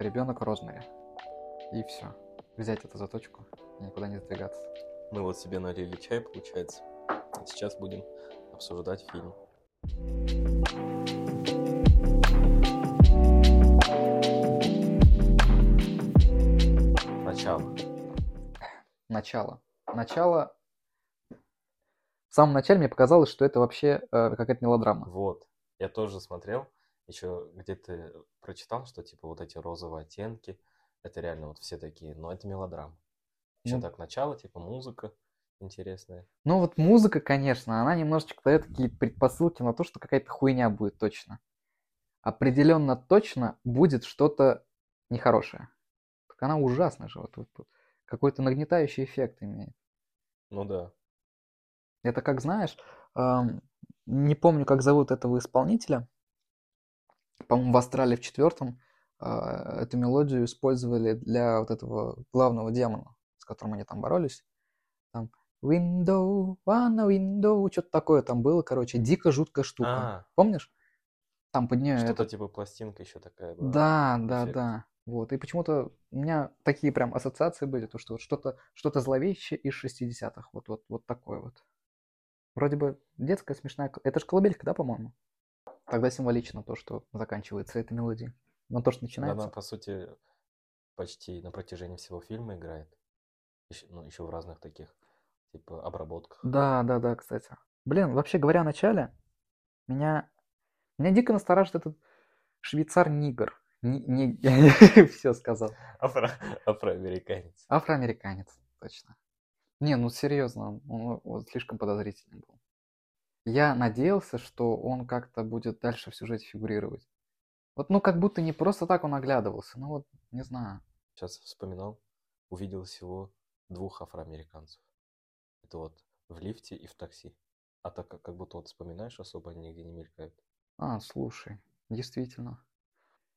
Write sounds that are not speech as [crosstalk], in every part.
ребенок Розмари. И все. Взять это за точку и никуда не сдвигаться. Мы вот себе налили чай, получается. Сейчас будем обсуждать фильм. Начало. Начало. Начало. В самом начале мне показалось, что это вообще э, какая-то мелодрама. Вот. Я тоже смотрел, еще где-то прочитал, что типа вот эти розовые оттенки, это реально вот все такие, но это мелодрама. Еще Ну. так начало, типа музыка интересная. Ну вот музыка, конечно, она немножечко дает такие предпосылки на то, что какая-то хуйня будет точно. Определенно точно будет что-то нехорошее. Так она ужасна же. Вот, вот- вот. Какой-то нагнетающий эффект имеет. Ну да. Это как знаешь, эм, не помню, как зовут этого исполнителя. По-моему, в Австралии в четвертом э, эту мелодию использовали для вот этого главного демона, с которым они там боролись. Там window, one window, что-то такое там было, короче, дико жуткая штука. А, Помнишь? Там под нее что-то этот- типа пластинка еще такая была. Да, да, эффект. да. Вот. И почему-то у меня такие прям ассоциации были, то что вот что-то что-то зловещее из 60-х. Вот, вот, вот такое вот. Вроде бы детская смешная. Это же колыбелька, да, по-моему? Тогда символично то, что заканчивается эта мелодия. Но то, что начинается. она, по сути, почти на протяжении всего фильма играет. Еще, ну, еще в разных таких, типа, обработках. Да, да, да, кстати. Блин, вообще говоря о начале, меня, меня дико настораживает этот швейцар-нигр. Не, не... [laughs] Все сказал. Афро... Афроамериканец. Афроамериканец, точно. Не, ну серьезно, он, он вот слишком подозрительный был. Я надеялся, что он как-то будет дальше в сюжете фигурировать. Вот, ну, как будто не просто так он оглядывался, ну вот, не знаю. Сейчас вспоминал, увидел всего двух афроамериканцев. Это вот в лифте и в такси. А так как, будто вот вспоминаешь, особо они нигде не мелькают. А, слушай, действительно.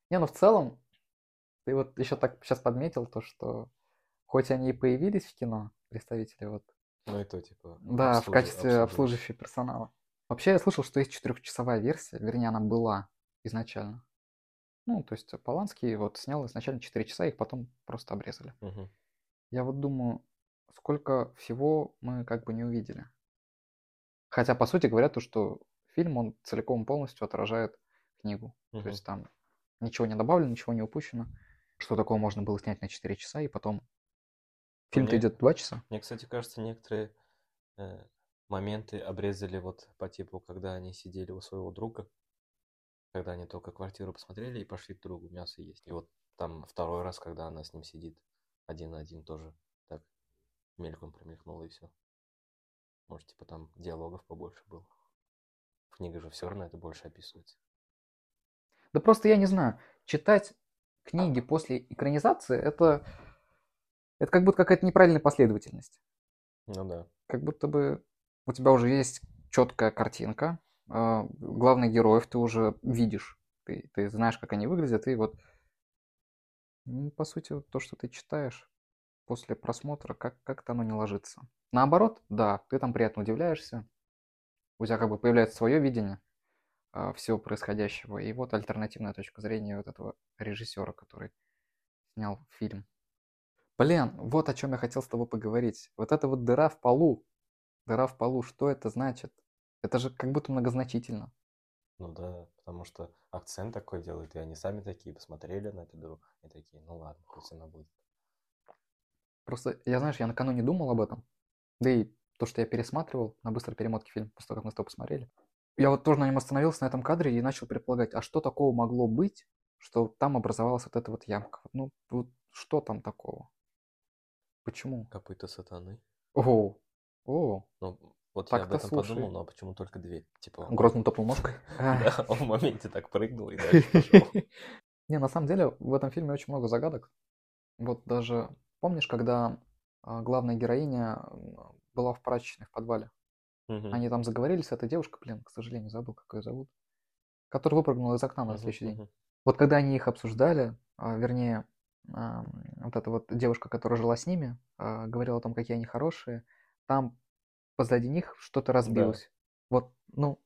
Не, ну в целом, ты вот еще так сейчас подметил то, что хоть они и появились в кино, представители вот Ну и то, типа... Да, в качестве обслуживающего персонала. Вообще, я слышал, что есть четырехчасовая версия, вернее, она была изначально. Ну, то есть Поланский вот снял изначально 4 часа, их потом просто обрезали. Мгм. Я вот думаю, сколько всего мы как бы не увидели. Хотя, по сути, говорят, то, что фильм, он целиком полностью отражает книгу. Мгм. То есть там ничего не добавлено, ничего не упущено. Что такого можно было снять на 4 часа, и потом... Фильм-то идет 2 часа. Мне, кстати, кажется, некоторые э, моменты обрезали вот по типу, когда они сидели у своего друга, когда они только квартиру посмотрели и пошли к другу мясо есть. И вот там второй раз, когда она с ним сидит один на один, тоже так мельком промелькнуло и все. Может, типа там диалогов побольше было. Книга же все равно это больше описывается. Да просто я не знаю, читать книги после экранизации это, это как будто какая-то неправильная последовательность. Ну да. Как будто бы у тебя уже есть четкая картинка, а, главных героев ты уже видишь, ты, ты знаешь, как они выглядят, и вот, ну, по сути, то, что ты читаешь после просмотра, как, как-то оно не ложится. Наоборот, да, ты там приятно удивляешься, у тебя как бы появляется свое видение а, всего происходящего, и вот альтернативная точка зрения вот этого режиссера, который снял фильм. Блин, вот о чем я хотел с тобой поговорить. Вот эта вот дыра в полу, дыра в полу, что это значит? Это же как будто многозначительно. Ну да, потому что акцент такой делают, и они сами такие посмотрели на эту дыру и такие, ну ладно, пусть она будет. Просто, я знаешь, я накануне думал об этом. Да и то, что я пересматривал на быстрой перемотке фильм, после того, как мы с тобой посмотрели. Я вот тоже на нем остановился на этом кадре и начал предполагать, а что такого могло быть, что там образовалась вот эта вот ямка? Ну, вот что там такого? Почему? Копыта сатаны. О, о, Ну, вот я об этом слушай. подумал, но почему только две? Типа, он- грозно топнул ножкой. [laughs] Да, он в моменте так прыгнул и дальше [laughs] пошел. Не, на самом деле в этом фильме очень много загадок. Вот даже помнишь, когда а, главная героиня была в прачечной в подвале? Они там заговорили с этой девушкой, блин, к сожалению, забыл, как ее зовут, которая выпрыгнула из окна на следующий день. Вот когда они их обсуждали, а, вернее, вот эта вот девушка, которая жила с ними, а, говорила о том, какие они хорошие, там позади них что-то разбилось. Вот, ну,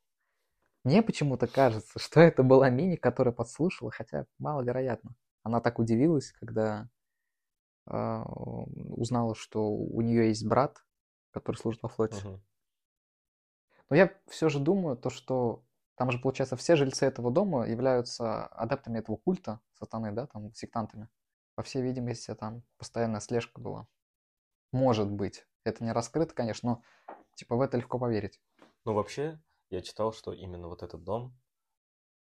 мне почему-то кажется, что это была Мини, которая подслушала, хотя маловероятно. она так удивилась, когда э, узнала, что у нее есть брат, который служит во флоте. Мгм. Но я все же думаю, то, что там же, получается, все жильцы этого дома являются адептами этого культа сатаны, да, там, сектантами. По всей видимости, там постоянная слежка была. Может быть. Это не раскрыто, конечно, но типа в это легко поверить. Ну, вообще, я читал, что именно вот этот дом,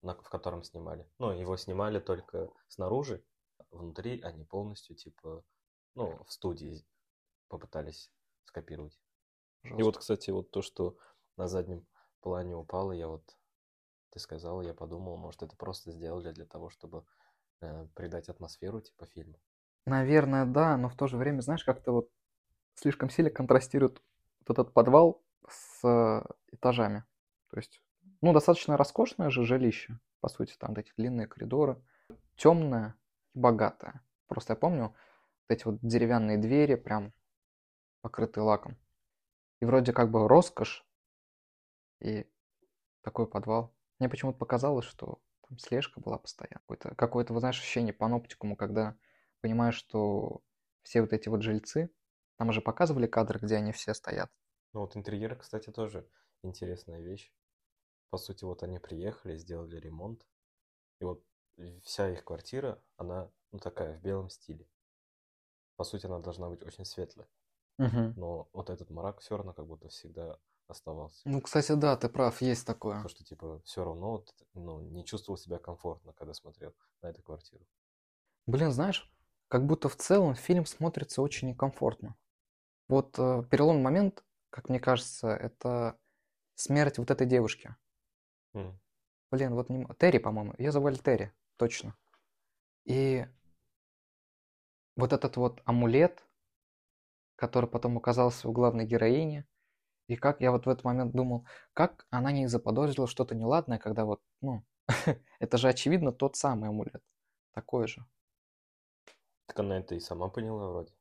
в котором снимали, ну, его снимали только снаружи, внутри они полностью, типа, ну, в студии попытались скопировать. И Жестко. вот, кстати, вот то, что на заднем плане упало, я вот, ты сказал, я подумал, может, это просто сделали для того, чтобы э, придать атмосферу, типа, фильма. Наверное, да, но в то же время, знаешь, как-то вот слишком сильно контрастирует вот этот подвал с э, этажами. То есть, ну, достаточно роскошное же жилище, по сути, там эти длинные коридоры, темное и богатое. Просто я помню вот эти вот деревянные двери, прям покрытые лаком. И вроде как бы роскошь и такой подвал. Мне почему-то показалось, что там слежка была постоянно. Какое-то, какое-то, вот знаешь, ощущение паноптикуму, когда понимаешь, что все вот эти вот жильцы, там же показывали кадры, где они все стоят. Ну, вот интерьер, кстати, тоже интересная вещь. По сути, вот они приехали, сделали ремонт, и вот вся их квартира, она, ну, такая, в белом стиле. По сути, она должна быть очень светлая. Но вот этот мрак все равно как будто всегда оставался. Ну, кстати, да, ты прав, есть такое. Потому что, типа, все равно вот, ну, не чувствовал себя комфортно, когда смотрел на эту квартиру. Блин, знаешь, как будто в целом фильм смотрится очень некомфортно. Вот э, переломный момент, как мне кажется, это смерть вот этой девушки. М. Блин, вот не... Терри, по-моему. Ее звали Терри, точно. И вот этот вот амулет, который потом оказался у главной героини, и как я вот в этот момент думал, как она не заподозрила что-то неладное, когда вот, ну, [laughs] это же очевидно тот самый амулет, такой же. Так она это и сама поняла вроде.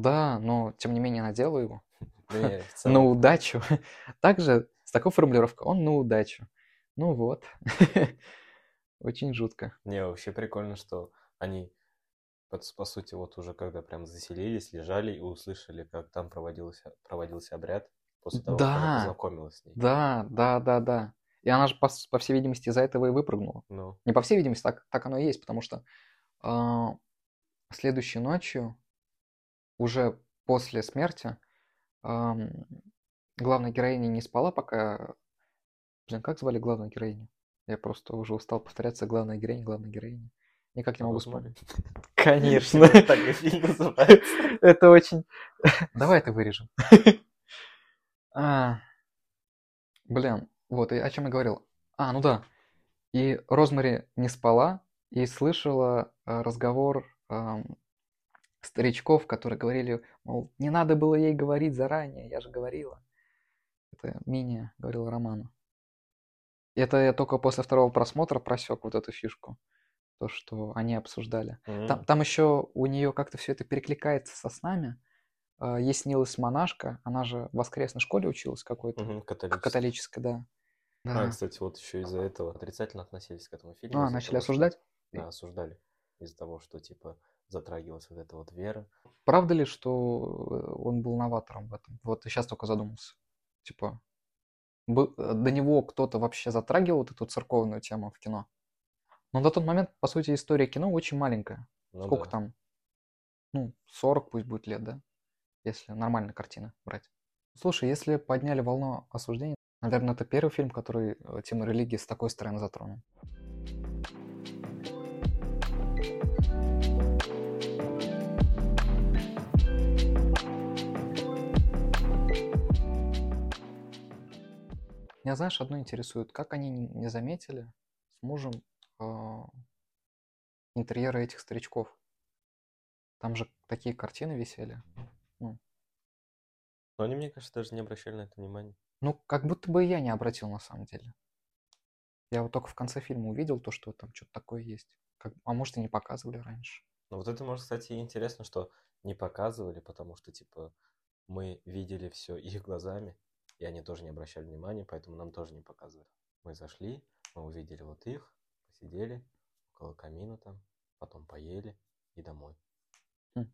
Да, но тем не менее надела его. [laughs] [laughs] На удачу. [laughs] Также с такой формулировкой, он на удачу. Ну вот. Очень жутко. Не, вообще прикольно, что они, по, сути, вот уже когда прям заселились, лежали и услышали, как там проводился, проводился обряд, после того, как Да. она познакомилась с ней. Да, да, да, да. И она же, по, по всей видимости, из-за этого и выпрыгнула. Ну, Не по всей видимости, так, так оно и есть, потому что а, следующей ночью, уже после смерти, главная героиня не спала, пока... Блин, как звали главную героиню? Я просто уже устал повторяться. Главная героиня, главная героиня. Никак не могу вспомнить. [laughs] Конечно. [laughs] так и фильм называется. [laughs] Это очень... Давай это вырежем. А, Блин, вот, и о чем я говорил. А, ну да. И Розмари не спала и слышала а, разговор старичков, которые говорили, мол, не надо было ей говорить заранее, я же говорила. Это Миния говорила Роману. Это я только после второго просмотра просек вот эту фишку. То, что они обсуждали. Там, М. там еще у нее как-то все это перекликается со снами. А, Ей снилась монашка, она же в воскресной школе училась какой-то, Мгм, к- католический. католической, да. А, Да. кстати, вот еще из-за этого отрицательно относились к этому фильму. А, начали того, что- осуждать? Да, осуждали. Из-за того, что, типа, затрагивалась вот эта вот вера. Правда ли, что э, он был новатором в этом? Вот сейчас только задумался. Типа, э, до него кто-то вообще затрагивал вот эту церковную тему в кино? Но на тот момент, по сути, история кино очень маленькая. Ну Сколько да. там? Ну, 40 пусть будет лет, да? Если нормально картины брать. Слушай, если подняли волну осуждения, наверное, это первый фильм, который э, тему религии с такой стороны затронул. Меня, знаешь, одно интересует, как они не заметили с мужем э, интерьеры этих старичков. Там же такие картины висели. Но они, мне кажется, даже не обращали на это внимания. Ну, как будто бы и я не обратил на самом деле. Я вот только в конце фильма увидел то, что там что-то такое есть. Как... А может, и не показывали раньше. Ну вот это, может, кстати, и интересно, что не показывали, потому что, типа, мы видели все их глазами, и они тоже не обращали внимания, поэтому нам тоже не показывали. Мы зашли, мы увидели вот их, посидели около камина там, потом поели и домой. Хм.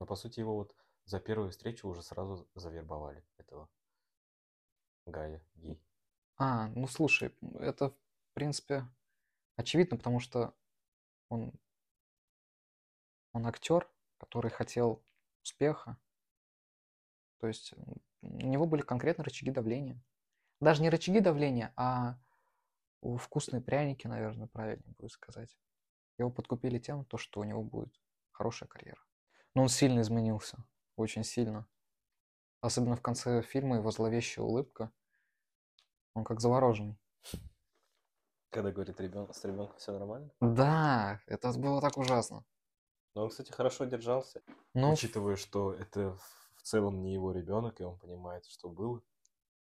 Но по сути его вот за первую встречу уже сразу завербовали этого Гая Ги. А, ну слушай, это в принципе очевидно, потому что он, он актер, который хотел успеха. То есть у него были конкретно рычаги давления. Даже не рычаги давления, а вкусные пряники, наверное, правильнее будет сказать. Его подкупили тем, то, что у него будет хорошая карьера. Но он сильно изменился, очень сильно. Особенно в конце фильма его зловещая улыбка. Он как завороженный. Когда говорит ребенок, с ребенком все нормально. Да, это было так ужасно. Но он, кстати, хорошо держался, Ну, учитывая, что это в- целом не его ребенок, и он понимает, что было.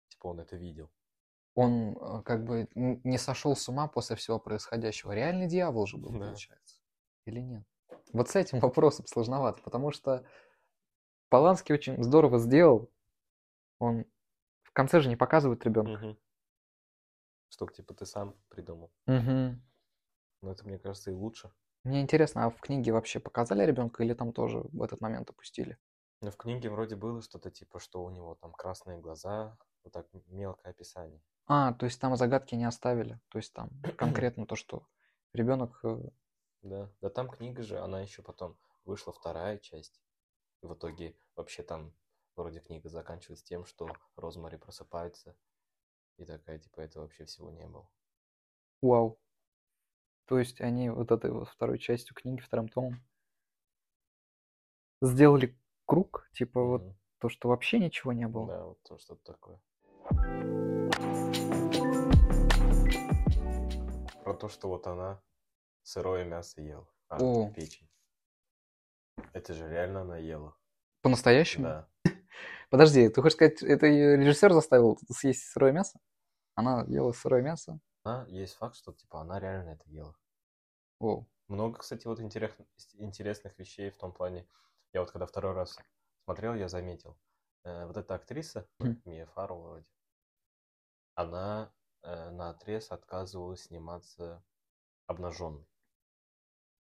Типа он это видел. он э, как бы не сошел с ума после всего происходящего. Реальный дьявол же был, Да. получается. Или нет? Вот с этим вопросом сложновато, потому что Поланский очень здорово сделал. Он в конце же не показывает ребенка. Мгм. Что, типа, ты сам придумал. Мгм. Но это, мне кажется, и лучше. Мне интересно, а в книге вообще показали ребенка или там тоже в этот момент опустили? Но в книге вроде было что-то типа, что у него там красные глаза, вот так мелкое описание. А, то есть там загадки не оставили. То есть там [clears throat] конкретно то, что ребенок... э, Да, да там книга же, она еще потом вышла вторая часть. И в итоге вообще там вроде книга заканчивается тем, что Розмари просыпается. И такая, типа, это вообще всего не было. Вау. То есть они вот этой вот второй частью книги, вторым томом сделали круг, типа вот Мгм. то, что вообще ничего не было. Да, вот то, что-то такое. Про то, что вот она сырое мясо ела. А, О. печень. Это же реально она ела. По-настоящему? Да. [laughs] Подожди, ты хочешь сказать, это её режиссер заставил съесть сырое мясо? Она ела сырое мясо? А, есть факт, что типа она реально это ела. О, Много, кстати, вот интерес- интересных вещей в том плане. Я вот когда второй раз смотрел, я заметил. э, вот эта актриса. Мия Фарроу вроде, она э, на отрез отказывалась сниматься обнаженной.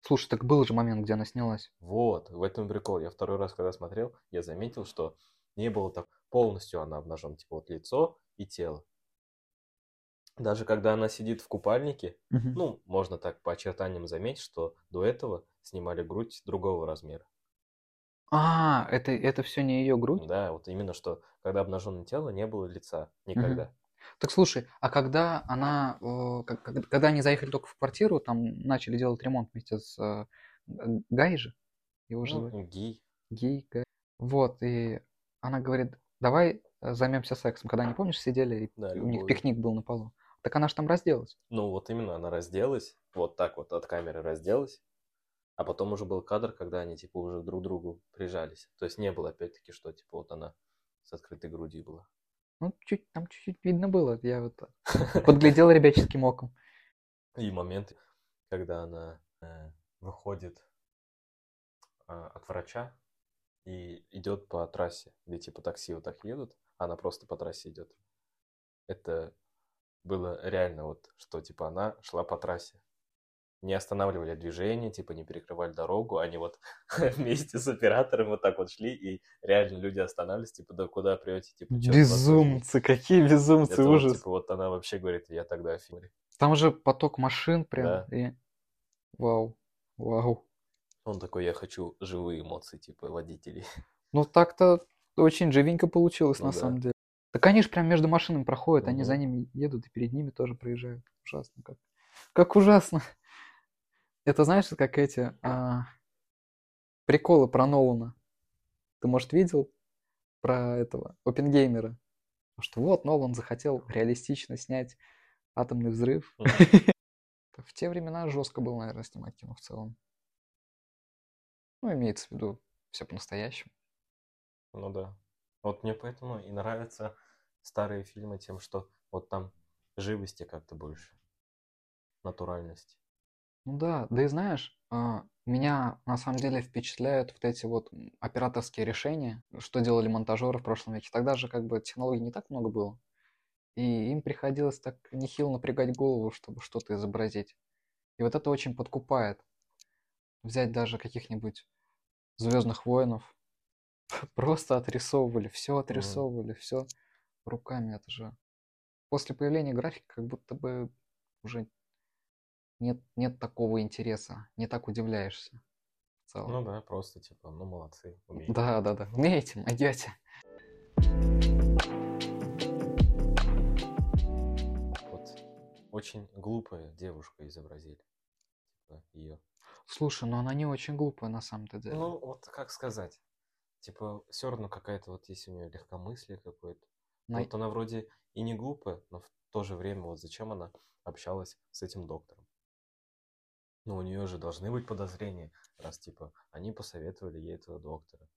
слушай, так был же момент, где она снялась. Вот, в этом прикол. Я второй раз, когда смотрел, я заметил, что не было так полностью она обнажена, типа вот лицо и тело. Даже когда она сидит в купальнике, Мгм. ну, можно так по очертаниям заметить, что до этого снимали грудь другого размера. А, это, это все не ее грудь? Да, вот именно что, когда обнаженное тело, не было лица никогда. Так слушай, а когда она, э, когда они заехали только в квартиру, там начали делать ремонт вместе с э, Гай же, его же Ну, гей. Гей, Гай. Вот, и она говорит, давай э, займемся сексом. Когда, не помнишь, сидели, и Да, у них пикник был на полу. Так она же там разделась. Ну, вот именно она разделась, вот так вот от камеры разделась, а потом уже был кадр, когда они, типа, уже друг к другу прижались. То есть не было, опять-таки, что, типа, вот она с открытой грудью была. Ну, чуть, там чуть-чуть видно было. Я вот [laughs] подглядел ребяческим оком. И моменты, когда она э, выходит э, от врача и идет по трассе, где типа такси вот так едут, а она просто по трассе идет. Это было реально вот, что типа она шла по трассе. Не останавливали движение, типа не перекрывали дорогу, они вот [laughs] вместе с оператором вот так вот шли, и реально люди останавливались, типа, да куда прете, типа, возьми?» Безумцы, какие безумцы, Это вот, ужас. типа, вот она вообще говорит, я тогда офигел. Там же поток машин прям. Да. И... Вау, вау. Он такой, я хочу живые эмоции, типа, водителей. Ну, так-то очень живенько получилось, Ну на да. самом деле. Так они же прям между машинами проходят, они за ними едут и перед ними тоже проезжают. Ужасно как. Как ужасно. Это знаешь, как эти а, приколы про Нолана. Ты, может, видел про этого Опенгеймера? Что вот Нолан захотел реалистично снять атомный взрыв. [laughs] В те времена жестко было, наверное, снимать кино в целом. Ну, имеется в виду все по-настоящему. Ну да. Вот мне поэтому и нравятся старые фильмы тем, что вот там живости как-то больше. Натуральности. Ну да, да и знаешь, а, меня на самом деле впечатляют вот эти вот операторские решения, что делали монтажеры в прошлом веке. Тогда же как бы технологий не так много было. И им приходилось так нехило напрягать голову, чтобы что-то изобразить. И вот это очень подкупает. взять даже каких-нибудь Звездных воинов, [laughs] просто отрисовывали, все отрисовывали, все руками. Это же после появления графики как будто бы уже нет, нет такого интереса, не так удивляешься. В целом. Ну да, просто типа, ну молодцы, умеете. Да, да, да. Умеете, могете. Вот очень глупая девушка изобразили. Типа ее. Слушай, ну она не очень глупая на самом-то деле. Ну, вот как сказать. Типа, все равно какая-то вот есть у нее легкомыслие какое-то. На- Вот она вроде и не глупая, но в то же время вот зачем она общалась с этим доктором? Ну, у нее же должны быть подозрения, раз типа они посоветовали ей этого доктора.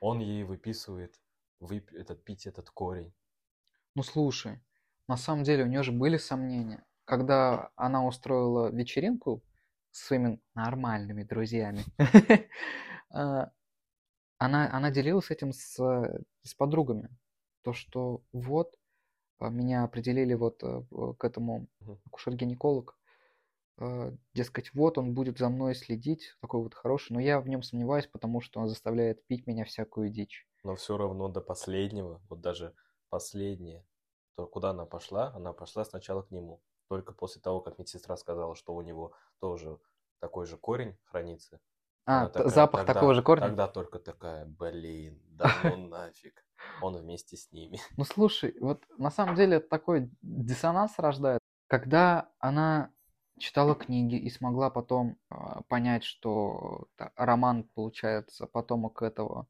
Он ей выписывает вып- этот, пить этот корень. Ну слушай, на самом деле у нее же были сомнения. Когда она устроила вечеринку с своими нормальными друзьями, а, [laughs] она, она делилась этим с, с подругами. То, что вот, а, меня определили вот э, к этому акушер-гинеколог. Э, Дескать, вот он будет за мной следить, такой вот хороший, но я в нем сомневаюсь, потому что он заставляет пить меня всякую дичь. Но все равно до последнего, вот даже последнее, то куда она пошла? Она пошла сначала к нему. Только после того, как медсестра сказала, что у него тоже такой же корень хранится. А, такая, запах тогда- такого же корня? Тогда только такая, блин, да ну нафиг. Он вместе с ними. Ну слушай, вот на самом деле такой диссонанс рождает, когда она читала книги и смогла потом а, понять, что та- Роман, получается, потомок этого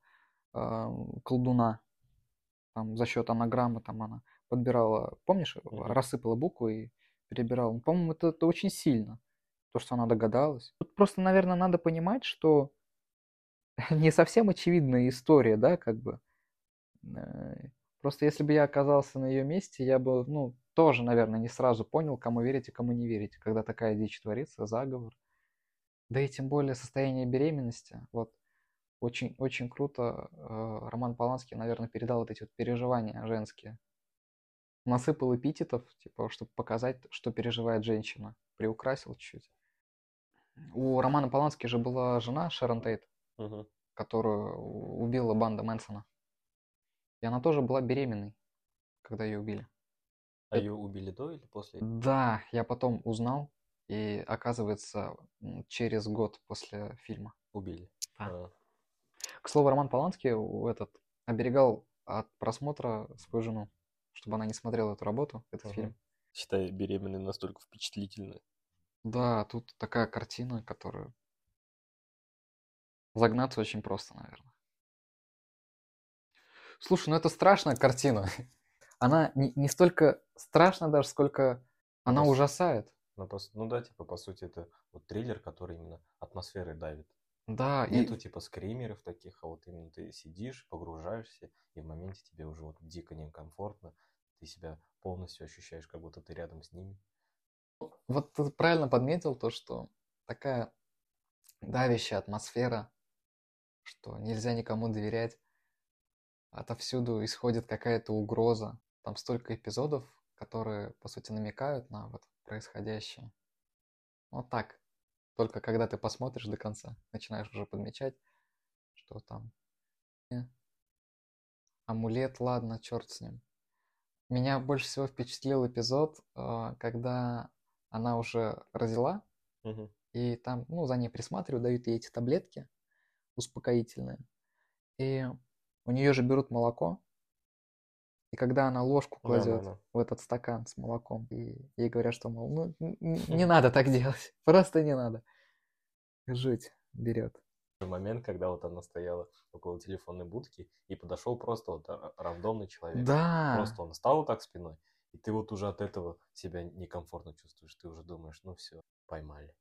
а, колдуна, там за счет анаграммы там она подбирала, помнишь, рассыпала буквы и перебирала. Ну, По-моему, это, это очень сильно, то, что она догадалась. Тут просто, наверное, надо понимать, что [laughs] не совсем очевидная история, да, как бы. Э, Просто если бы я оказался на ее месте, я бы, ну, тоже, наверное, не сразу понял, кому верить и кому не верить, когда такая дичь творится, заговор. Да и тем более состояние беременности. Вот очень, очень круто э, Роман Поланский, наверное, передал вот эти вот переживания женские. Насыпал эпитетов, типа, чтобы показать, что переживает женщина. Приукрасил чуть-чуть. У Романа Полански же была жена Шерон Тейт, Мгм. которую убила банда Мэнсона. И она тоже была беременной, когда ее убили. А ее убили до или после? Да, я потом узнал, и оказывается, через год после фильма. Убили. Да. А, К слову, Роман Поланский этот оберегал от просмотра свою жену, чтобы она не смотрела эту работу, этот Ага. фильм. Считай, беременные настолько впечатлительные. Да, тут такая картина, которую загнаться очень просто, наверное. Слушай, ну это страшная картина. [laughs] Она не, не столько страшна даже, сколько она Пос- ужасает. Ну, пос- ну да, типа, по сути, это вот триллер, который именно атмосферой давит. Да, и Нету типа скримеров таких, а вот именно ты сидишь, погружаешься, и в моменте тебе уже вот дико некомфортно, ты себя полностью ощущаешь, как будто ты рядом с ними. вот ты правильно подметил то, что такая давящая атмосфера, что нельзя никому доверять. Отовсюду исходит какая-то угроза. Там столько эпизодов, которые, по сути, намекают на вот происходящее. Вот так. Только когда ты посмотришь до конца, начинаешь уже подмечать, что там. э, Амулет, ладно, черт с ним. Меня больше всего впечатлил эпизод, э, когда она уже родила, Мгм. и там, ну, за ней присматривают, дают ей эти таблетки успокоительные. И у нее же берут молоко, и когда она ложку Да, кладет да, да. в этот стакан с молоком, и ей говорят, что, мол, ну, не надо так делать, [laughs] просто не надо. Жуть берет. Момент, когда вот она стояла около телефонной будки, и подошел просто вот ра- рандомный человек. Да, Просто он стал вот так спиной, и ты вот уже от этого себя некомфортно чувствуешь. Ты уже думаешь, ну все, поймали.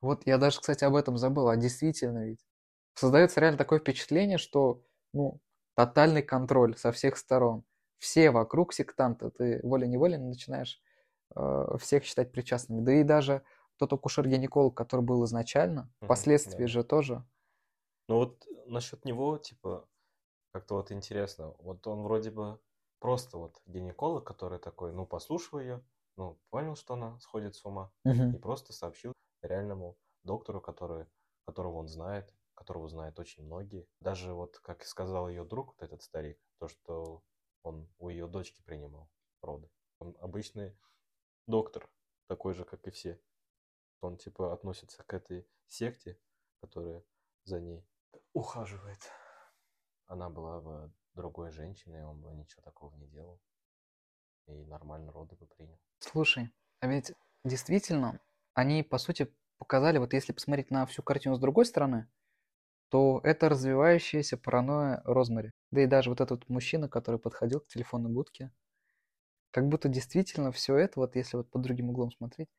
вот я даже, кстати, об этом забыл, а действительно ведь. Создается реально такое впечатление, что, ну, тотальный контроль со всех сторон. Все вокруг сектанты, ты волей-неволей начинаешь э, всех считать причастными. Да и даже тот акушер-гинеколог, который был изначально, впоследствии да. же тоже. Ну вот насчет него, типа, как-то вот интересно. Вот он вроде бы просто вот гинеколог, который такой, ну, послушал ее, ну, понял, что она сходит с ума, и просто сообщил реальному доктору, который, которого он знает, которого знают очень многие. Даже вот, как сказал ее друг, вот этот старик, то, что он у ее дочки принимал роды. Он обычный доктор, такой же, как и все. Он, типа, относится к этой секте, которая за ней ухаживает. Она была бы другой женщиной, он бы ничего такого не делал. И нормально роды бы принял. Слушай, а ведь действительно, они, по сути, показали, вот если посмотреть на всю картину с другой стороны, то это развивающаяся паранойя Розмари. Да и даже вот этот мужчина, который подходил к телефонной будке, как будто действительно все это, вот если вот под другим углом смотреть,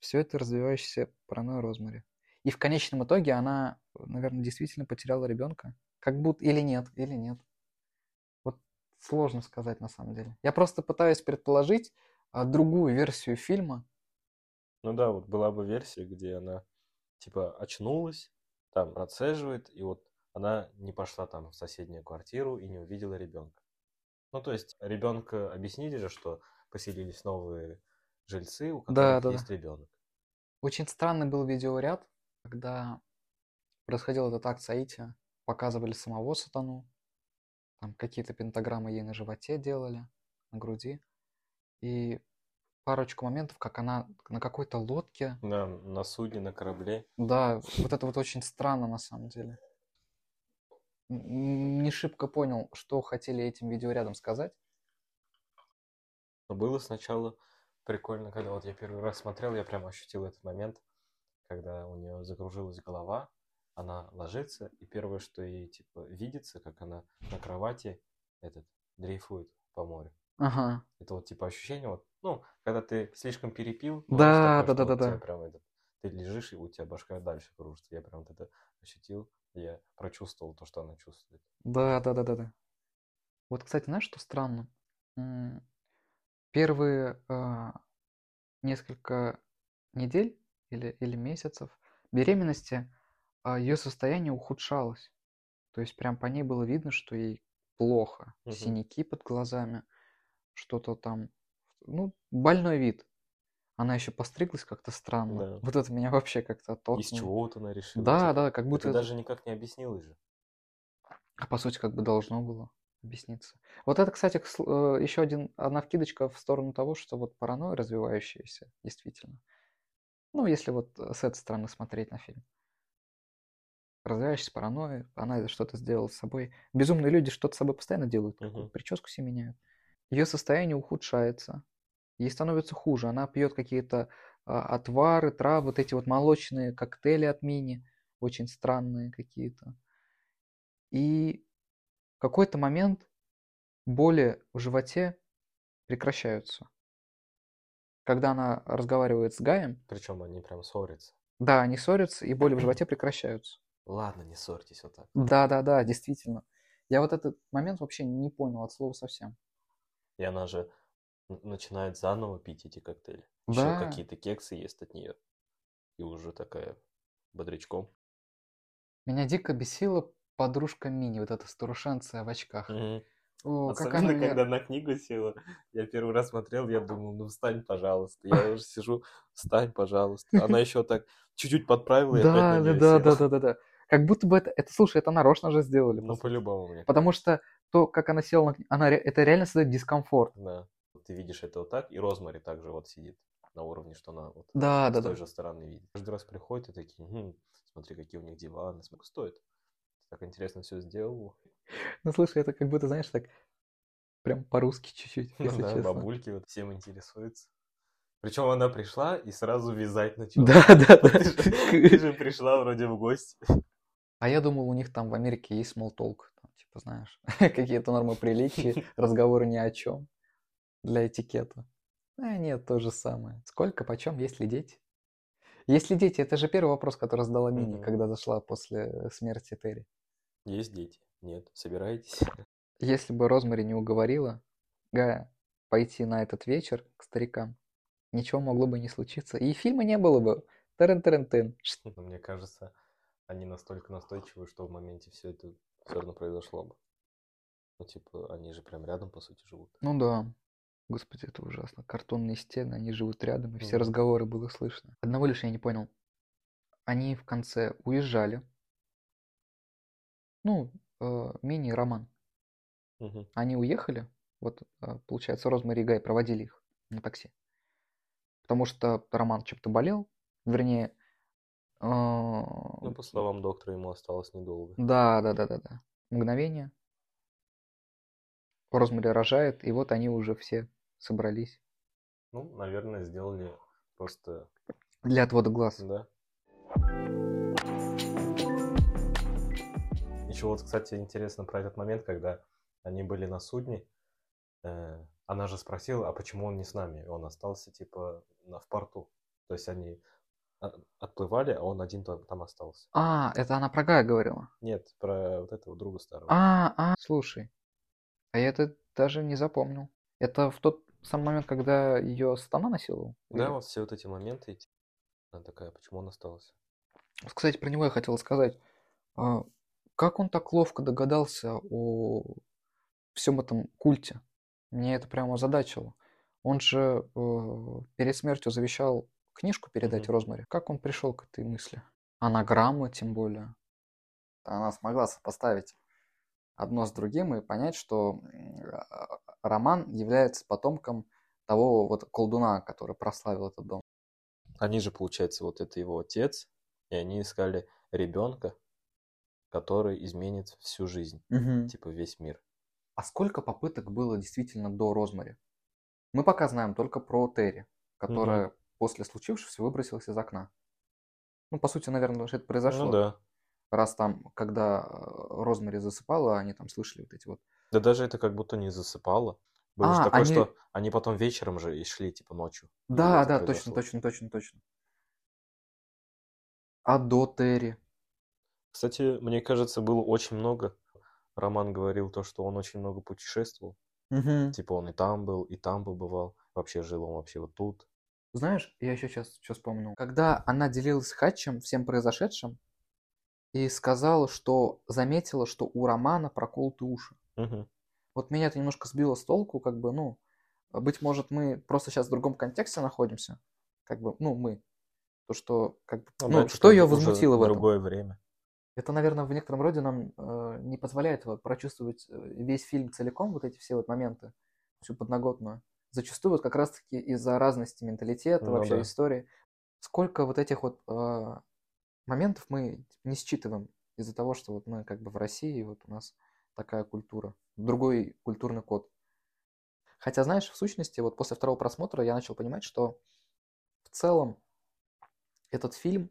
все это развивающаяся паранойя Розмари. И в конечном итоге она, наверное, действительно потеряла ребенка. Как будто или нет, или нет. Вот сложно сказать на самом деле. Я просто пытаюсь предположить а, другую версию фильма, ну да, вот была бы версия, где она типа очнулась, там процеживает, и вот она не пошла там в соседнюю квартиру и не увидела ребенка. Ну, то есть ребенка объяснили же, что поселились новые жильцы, у которых да, есть да. ребенок. Очень странный был видеоряд, когда происходил этот акт Саити, показывали самого сатану, там какие-то пентаграммы ей на животе делали, на груди. И парочку моментов, как она на какой-то лодке. Да, на судне, на корабле. Да, вот это вот очень странно на самом деле. Не шибко понял, что хотели этим видеорядом сказать. Но было сначала прикольно, когда вот я первый раз смотрел, я прям ощутил этот момент, когда у нее закружилась голова, она ложится, и первое, что ей типа видится, как она на кровати этот дрейфует по морю. Ага. Это вот типа ощущение, вот, ну, когда ты слишком перепил, да, да, да, да, да. Прям это, ты лежишь, и у тебя башка дальше кружится. Я прям вот это ощутил, я прочувствовал то, что она чувствует. Да, да, да, да, да. Вот, кстати, знаешь, что странно? Первые э, несколько недель или, или месяцев беременности э, а, ее состояние ухудшалось. То есть прям по ней было видно, что ей плохо. Угу. Синяки под глазами что-то там, ну, больной вид. Она еще постриглась как-то странно. Да. Вот это меня вообще как-то оттолкнуло. Из чего вот она решила? Да, да, как будто... Это даже никак не объяснилось же. А по сути, как бы должно было объясниться. Вот это, кстати, э, еще один, одна вкидочка в сторону того, что вот паранойя развивающаяся, действительно. Ну, если вот с этой стороны смотреть на фильм. Развивающаяся паранойя, она что-то сделала с собой. Безумные люди что-то с собой постоянно делают. Угу. Прическу себе меняют ее состояние ухудшается, ей становится хуже. Она пьет какие-то а, отвары, травы, вот эти вот молочные коктейли от мини, очень странные какие-то. И в какой-то момент боли в животе прекращаются. Когда она разговаривает с Гаем. Причем они прям ссорятся. Да, они ссорятся, и боли в животе [clears throat] прекращаются. Ладно, не ссорьтесь вот так. Да, да, да, действительно. Я вот этот момент вообще не понял от слова совсем. И она же начинает заново пить эти коктейли. Да. Еще какие-то кексы ест от нее. И уже такая бодрячком. Меня дико бесила подружка Мини, вот эта старушенция в очках. Угу. О, Особенно, она когда на книгу села. Я первый раз смотрел, я думал, ну встань, пожалуйста. Я уже сижу, встань, пожалуйста. Она еще так чуть-чуть подправила, да, да, да, да, да, да, да. Как будто бы это, это, слушай, это нарочно же сделали. Ну, по-любому. Мне Потому что то, как она села, на... она, это реально создает дискомфорт. Да. Ты видишь это вот так, и Розмари также вот сидит на уровне, что она вот да, с да, той да. же стороны видит. Каждый раз приходит и такие, хм, смотри, какие у них диваны, сколько стоит. Так интересно все сделал. Ну, слушай, это как будто, знаешь, так прям по-русски чуть-чуть, если да, честно. бабульки вот всем интересуются. Причем она пришла и сразу вязать начала. Да, да, [laughs] да. Ты же пришла вроде в гости. А я думал, у них там в Америке есть small talk, типа, знаешь, [laughs] какие-то нормы приличия, [laughs] разговоры ни о чем для этикета. А нет, то же самое. Сколько, почем, есть ли дети? Есть ли дети? Это же первый вопрос, который задала Мини, mm-hmm. когда зашла после смерти Терри. Есть дети? Нет. Собираетесь? [laughs] Если бы Розмари не уговорила Гая пойти на этот вечер к старикам, ничего могло бы не случиться. И фильма не было бы. Терен-терен-тен. Мне кажется, они настолько настойчивы, что в моменте все это все равно произошло бы. Ну, типа, они же прям рядом, по сути, живут. Ну да. Господи, это ужасно. Картонные стены, они живут рядом, и все mm разговоры было слышно. Одного лишь я не понял. они в конце уезжали. Ну, э, мини-роман. Мгм. Они уехали, вот, э, получается, Розмари и Гай проводили их на такси. Потому что Роман чем-то болел, вернее, Ну, по словам доктора, ему осталось недолго. да, да, да, да, да, мгновение. Розмари рожает, и вот они уже все собрались Ну, наверное, сделали просто, для отвода глаз. да. Еще вот, кстати, интересно про этот момент, когда они были на судне. э, Она же спросила, а почему он не с нами? И он остался, типа, на- в порту. То есть они а, отплывали, а он один там остался. А, это она про Гая говорила. Нет, про вот этого друга старого. А, а, слушай, а я это даже не запомнил. Это в тот самый момент, когда ее сатана насиловал? Да, вот все вот эти моменты. Она такая, почему он остался? Кстати, про него я хотел сказать. А, Как он так ловко догадался о всем этом культе? Мне это прямо озадачило. Он же э, перед смертью завещал книжку передать Мгм. Розмари. Как он пришел к этой мысли? Анаграммы, тем более. Она смогла сопоставить одно с другим и понять, что м, а- Роман является потомком того вот колдуна, который прославил этот дом. Они же, получается, вот это его отец, и они искали ребенка, который изменит всю жизнь, типа весь мир. А сколько попыток было действительно до Розмари? Мы пока знаем только про Терри, которая после случившегося выбросилась из окна. Ну, по сути, наверное, это произошло. Ну да. Раз там, когда э, Розмари засыпала, они там слышали вот эти вот... Да даже это как будто не засыпало. Было же А, такое, они- что они потом вечером же и шли, типа, ночью. Да, да, произошло. точно, точно, точно, точно. А до Терри? Кстати, мне кажется, было очень много. Роман говорил то, что он очень много путешествовал. Типа он и там был, и там побывал. Вообще жил он вообще вот тут. Знаешь, я еще сейчас что вспомнил. Когда она делилась с Хатчем всем произошедшим и сказала, что заметила, что у Романа проколоты уши. Мгм. Вот меня это немножко сбило с толку, как бы, ну, быть может, мы просто сейчас в другом контексте находимся, как бы, ну, мы. То, что, как бы, Ну ну, что ее возмутило в этом? другое время. Это, наверное, в некотором роде нам э, не позволяет вот прочувствовать э, весь фильм целиком, вот эти все вот моменты, всю подноготную. Зачастую вот как раз-таки из-за разности менталитета, Ну вообще да. истории. Сколько вот этих вот э, моментов мы не считываем из-за того, что вот мы как бы в России, вот у нас такая культура, другой культурный код. Хотя, знаешь, в сущности, вот после второго просмотра я начал понимать, что в целом этот фильм,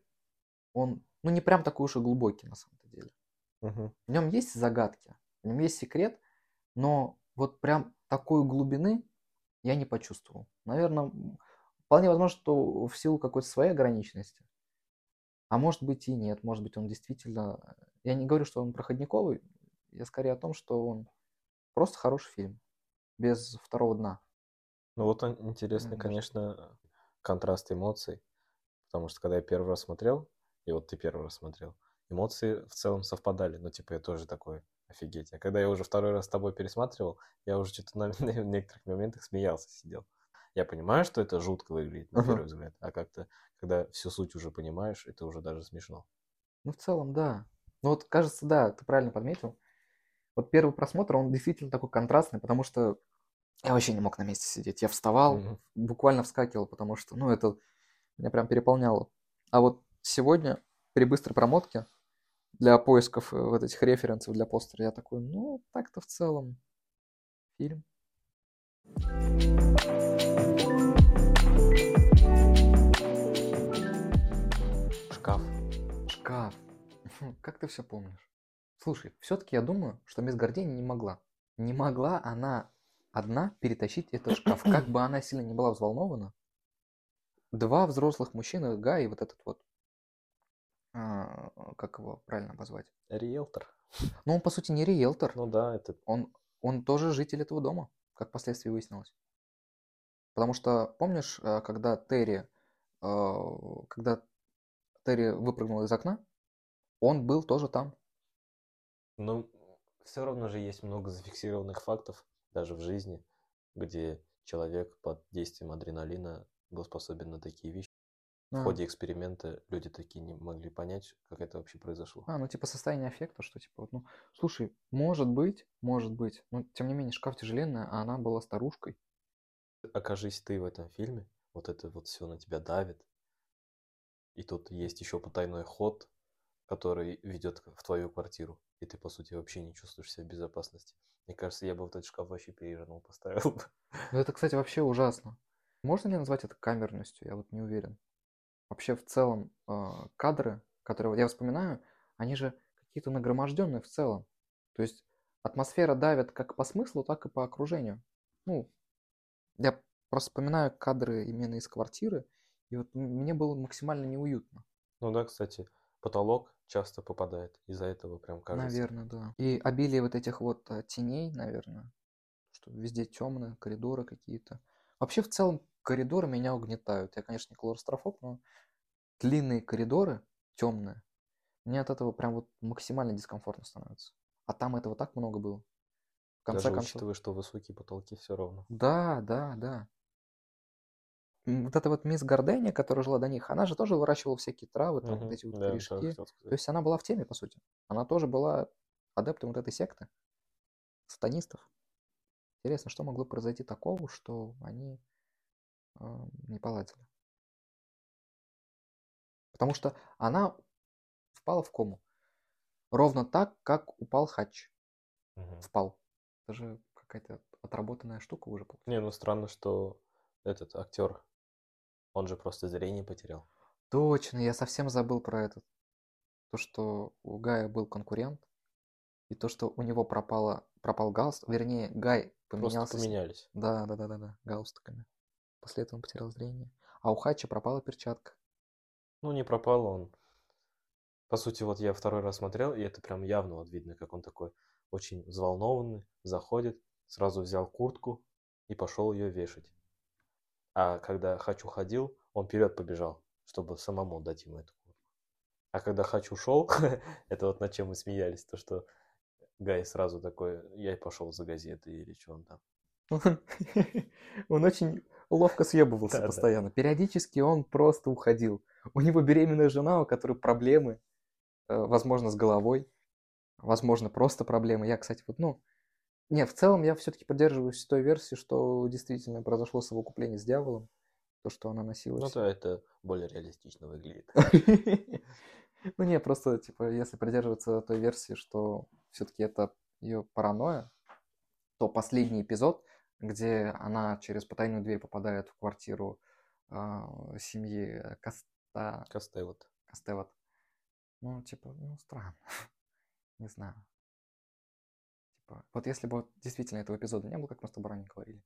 он, ну, не прям такой уж и глубокий на самом деле. Мгм. В нем есть загадки, в нем есть секрет, но вот прям такой глубины я не почувствовал. Наверное, вполне возможно, что в силу какой-то своей ограниченности. А может быть и нет, может быть он действительно... Я не говорю, что он проходниковый, я скорее о том, что он просто хороший фильм, без второго дна. Ну вот он интересный, Мгм. конечно, контраст эмоций. Потому что когда я первый раз смотрел, и вот ты первый раз смотрел, эмоции в целом совпадали. Ну, типа, я тоже такой, офигеть. А когда я уже второй раз с тобой пересматривал, я уже что-то на, [laughs] на некоторых моментах смеялся, сидел. Я понимаю, что это жутко выглядит на Ага. первый взгляд, а как-то, когда всю суть уже понимаешь, это уже даже смешно. Ну, в целом, да. Ну, вот, кажется, да, ты правильно подметил. Вот первый просмотр, он действительно такой контрастный, потому что я вообще не мог на месте сидеть. Я вставал, Мгм. буквально вскакивал, потому что, ну, это меня прям переполняло. А вот сегодня при быстрой промотке для поисков э, вот этих референсов для постера я такой, ну, так-то в целом фильм. Шкаф. Шкаф. [laughs] Как ты все помнишь? Слушай, все-таки я думаю, что мисс Гордени не могла. Не могла она одна перетащить этот шкаф. Как бы она сильно не была взволнована. Два взрослых мужчины, Гай и вот этот вот, как его правильно обозвать? Риэлтор. Ну, он, по сути, не риэлтор. Ну да, это... Он, он тоже житель этого дома, как впоследствии выяснилось. Потому что, помнишь, э, когда Терри, э, когда Терри выпрыгнул из окна, он был тоже там. Ну, все равно же есть много зафиксированных фактов, даже в жизни, где человек под действием адреналина был способен на такие вещи. В А. ходе эксперимента люди такие не могли понять, как это вообще произошло. А, ну типа состояние аффекта, что типа вот, ну, слушай, может быть, может быть, но тем не менее шкаф тяжеленная, а она была старушкой. Окажись ты в этом фильме, вот это вот все на тебя давит, и тут есть еще потайной ход, который ведет в твою квартиру, и ты, по сути, вообще не чувствуешь себя в безопасности. Мне кажется, я бы вот этот шкаф вообще перевернул, поставил бы. Ну это, кстати, вообще ужасно. Можно ли назвать это камерностью? Я вот не уверен. Вообще в целом э, кадры, которые вот я вспоминаю, они же какие-то нагроможденные в целом. То есть атмосфера давит как по смыслу, так и по окружению. Ну, я просто вспоминаю кадры именно из квартиры, и вот мне было максимально неуютно. Ну да, кстати, потолок часто попадает, из-за этого прям кажется. Наверное, да. И обилие вот этих вот э, теней, наверное, что везде темные коридоры какие-то. Вообще, в целом, коридоры меня угнетают. Я, конечно, не клаустрофоб, но длинные коридоры, темные, мне от этого прям вот максимально дискомфортно становится. А там этого так много было. В конце Даже концов. учитывая, что высокие потолки все равно. Да, да, да. Вот эта вот мисс Гордения, которая жила до них, она же тоже выращивала всякие травы, там вот Мгм, эти вот да, корешки. То есть она была в теме, по сути. Она тоже была адептом вот этой секты, сатанистов. Интересно, что могло произойти такого, что они не поладили. Потому что она впала в кому. Ровно так, как упал Хач. Мгм. Впал. Это же какая-то отработанная штука уже получилась. Не, ну странно, что этот актер, он же просто зрение потерял. Точно, я совсем забыл про это. То, что у Гая был конкурент, и то, что у него пропало, пропал галстук, вернее, Гай Просто поменялся с- поменялись. Да, да, да, да, да, галстуками. После этого он потерял зрение. А у Хача пропала перчатка. Ну, не пропал он. По сути, вот я второй раз смотрел, и это прям явно вот видно, как он такой очень взволнованный, заходит, сразу взял куртку и пошел ее вешать. А когда Хач уходил, он вперед побежал, чтобы самому дать ему эту куртку. А когда Хач ушел, [laughs] это вот над чем мы смеялись, то что Гай сразу такой, я пошел за газетой или что он там. [laughs] Он очень ловко съебывался постоянно. Периодически он просто уходил. У него беременная жена, у которой проблемы, э, возможно, с головой, возможно, просто проблемы. Я, кстати, вот, ну, не, в целом я все-таки придерживаюсь той версии, что действительно произошло совокупление с дьяволом, то, что она носила. Ну да, это более реалистично выглядит. [laughs] Ну не, просто, типа, если придерживаться той версии, что все-таки это ее паранойя, то последний эпизод, где она через потайную дверь попадает в квартиру а, семьи Коста... Косте вот. Костеват, ну, типа, ну, странно. [laughs] Не знаю. Типа, вот если бы вот действительно этого эпизода не было, как мы с тобой ранее говорили,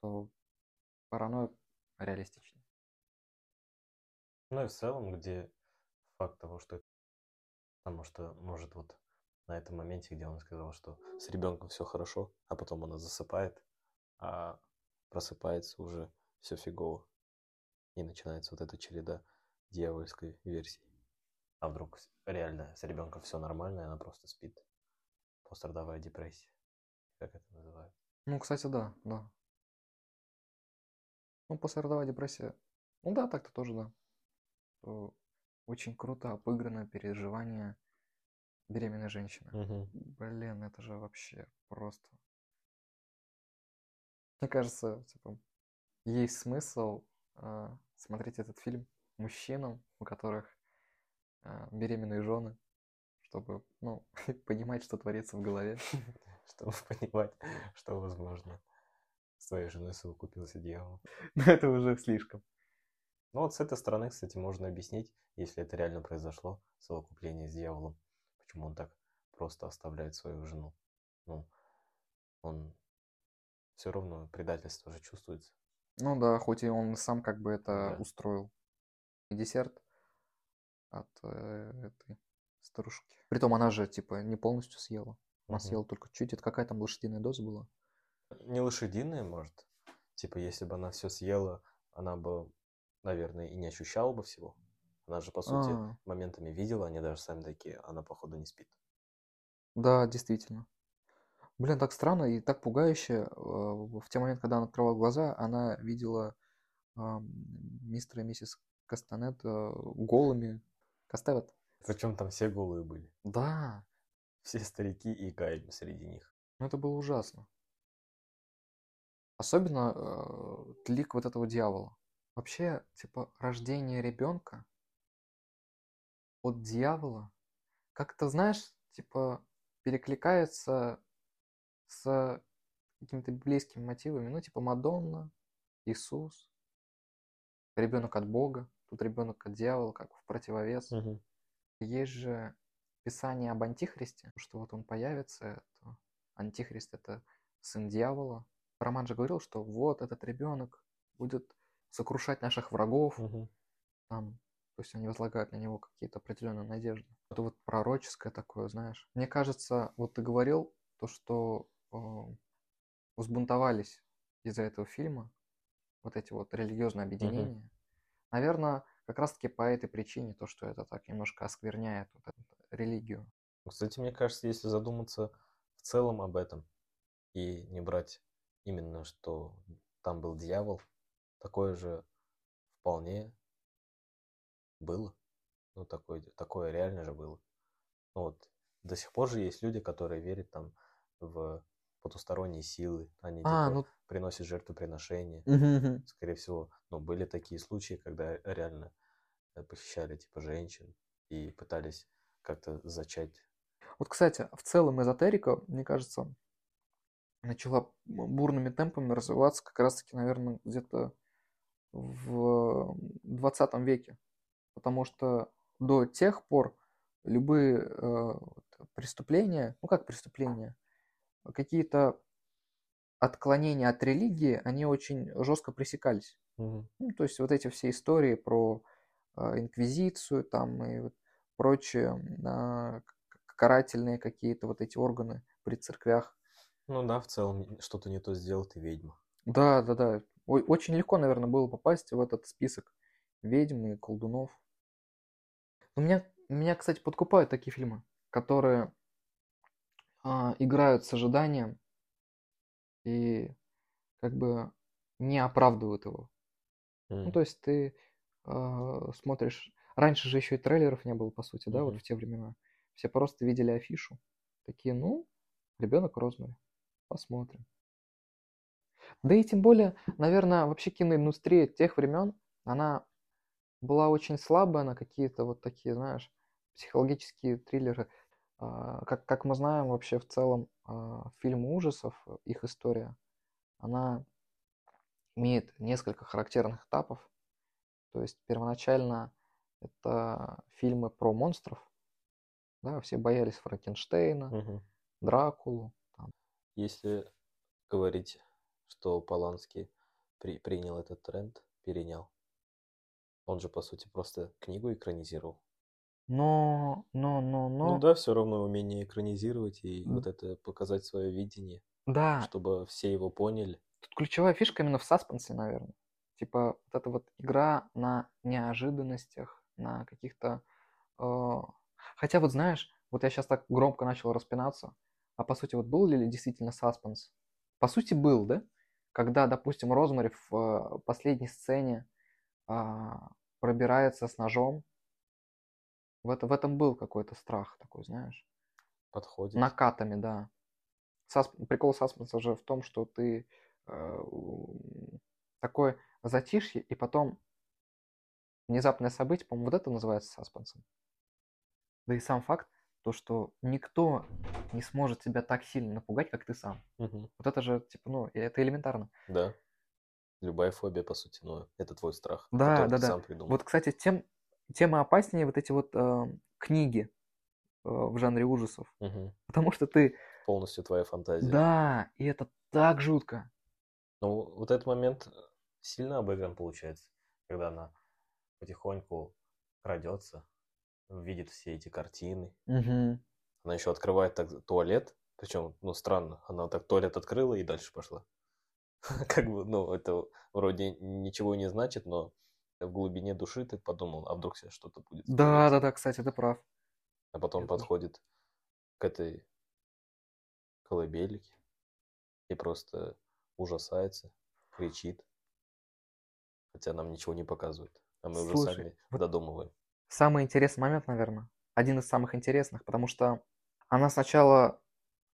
то паранойя реалистичнее. Ну и в целом, где факт того, что потому что, может, вот на этом моменте, где он сказал, что с ребенком все хорошо, а потом она засыпает, а просыпается уже все фигово. И начинается вот эта череда дьявольской версии. А вдруг реально с ребенком все нормально, и она просто спит. Пострадовая депрессия. Как это называют? Ну, кстати, да, да. Ну, послеродовая депрессия. Ну да, так-то тоже да. Э, Очень круто обыграно переживание беременной женщины. Мгм. Блин, это же вообще просто. Мне кажется, типа, есть смысл э, смотреть этот фильм мужчинам, у которых э, беременные жены, чтобы, ну, [laughs] понимать, что творится в голове. [laughs] Чтобы понимать, что возможно. С твоей женой совокупился дьявол. [laughs] Но это уже слишком. Ну вот с этой стороны, кстати, можно объяснить, если это реально произошло, совокупление с дьяволом, почему он так просто оставляет свою жену. Ну, он все равно предательство же чувствуется. Ну да, хоть и он сам как бы это Да. устроил. И десерт от э, этой старушки. Притом она же, типа, не полностью съела. Она Мгм. съела только чуть. Это какая там лошадиная доза была? Не лошадиная, может. Типа, если бы она все съела, она бы, наверное, и не ощущала бы всего. Она же, по сути, А, моментами видела, они даже сами такие, она, походу, не спит. да, действительно. Блин, так странно и так пугающе. Э, В те моменты, когда она открывала глаза, она видела ам, мистера и миссис Кастанета голыми. Кастевет. Причем там все голые были. Да, Все старики и Гай среди них. ну это было ужасно. Особенно э, лик вот этого дьявола. Вообще, типа, рождение ребенка от дьявола как-то, знаешь, типа, перекликается с какими-то библейскими мотивами. Ну, типа, Мадонна, Иисус, ребенок от Бога, тут ребенок от дьявола, как в противовес. Есть же писание об Антихристе, что вот он появится, это Антихрист это сын дьявола. Роман же говорил, что вот этот ребенок будет сокрушать наших врагов, там, то есть они возлагают на него какие-то определенные надежды. Это вот пророческое такое, знаешь. Мне кажется, вот ты говорил то, что взбунтовались из-за этого фильма вот эти вот религиозные объединения. Наверное, как раз-таки по этой причине то, что это так немножко оскверняет вот эту религию. Кстати, мне кажется, если задуматься в целом об этом и не брать именно, что там был дьявол, такое же вполне было. Ну, такое, такое реально же было. Ну, вот до сих пор же есть люди, которые верят там в потусторонние силы. Они А, типа ну приносят жертвоприношения. Мгм. Скорее всего, ну, были такие случаи, когда реально э, похищали типа женщин и пытались как-то зачать. Вот, кстати, в целом эзотерика, мне кажется, начала бурными темпами развиваться как раз-таки, наверное, где-то в 20 веке. Потому что до тех пор любые э, преступления, ну как преступления, какие-то отклонения от религии, они очень жестко пресекались. Мгм. Ну, то есть вот эти все истории про э, инквизицию там и вот прочие а, к- карательные какие-то вот эти органы при церквях. Ну да, в целом что-то не то сделал, ты ведьма. Да, да, да. Ой, очень легко, наверное, было попасть в этот список ведьм и колдунов. Но меня, меня, кстати, подкупают такие фильмы, которые а, играют с ожиданием и как бы не оправдывают его. Ну, М. то есть ты а, смотришь... Раньше же еще и трейлеров не было, по сути, да, вот Мгм. в те времена. Все просто видели афишу. Такие, ну, ребенок Розмари. Посмотрим. Да и тем более, наверное, вообще киноиндустрия тех времен, она была очень слабая на какие-то вот такие, знаешь, психологические триллеры. А, Как, как мы знаем, вообще в целом а, фильмы ужасов, их история, она имеет несколько характерных этапов. То есть первоначально это фильмы про монстров. Да, все боялись Франкенштейна, Мгм. Дракулу. там. Если говорить, что Поланский при- принял этот тренд, перенял, он же, по сути, просто книгу экранизировал. Но, но, но, Ну но, да, все равно умение экранизировать и М. вот это показать свое видение, да, чтобы все его поняли. тут ключевая фишка именно в саспенсе, наверное. Типа вот эта вот игра на неожиданностях, на каких-то... э, Хотя вот знаешь, вот я сейчас так громко начал распинаться, а по сути вот был ли действительно саспенс? По сути был, да? Когда, допустим, Розмари в э, последней сцене а, пробирается с ножом, в, это, в этом был какой-то страх такой, знаешь. Подходит. Накатами, да. Сасп- Прикол саспенса же в том, что ты э, такое затишье, и потом внезапное событие, по-моему, вот это называется саспенсом. Да и сам факт, то, что никто не сможет тебя так сильно напугать, как ты сам. Мгм. Вот это же, типа, ну, это элементарно. Да. Любая фобия, по сути, ну, это твой страх, Да, да, ты да. сам придумал. Вот, кстати, тем, тем и опаснее вот эти вот э, книги э, в жанре ужасов. Мгм. Потому что ты... Полностью твоя фантазия. Да, и это так жутко. Ну, вот этот момент сильно обыгран получается, когда она потихоньку крадется, видит все эти картины. Мгм. Она еще открывает так туалет, причем, ну, странно, она так туалет открыла и дальше пошла. [laughs] Как бы, ну, это вроде ничего не значит, но в глубине души ты подумал, а вдруг сейчас что-то будет Да, да, да, кстати, ты прав. А потом Я тоже. подходит к этой колыбельке и просто ужасается, кричит, хотя нам ничего не показывают. а мы уже Слушай, сами вот додумываем. самый интересный момент, наверное, один из самых интересных, потому что она сначала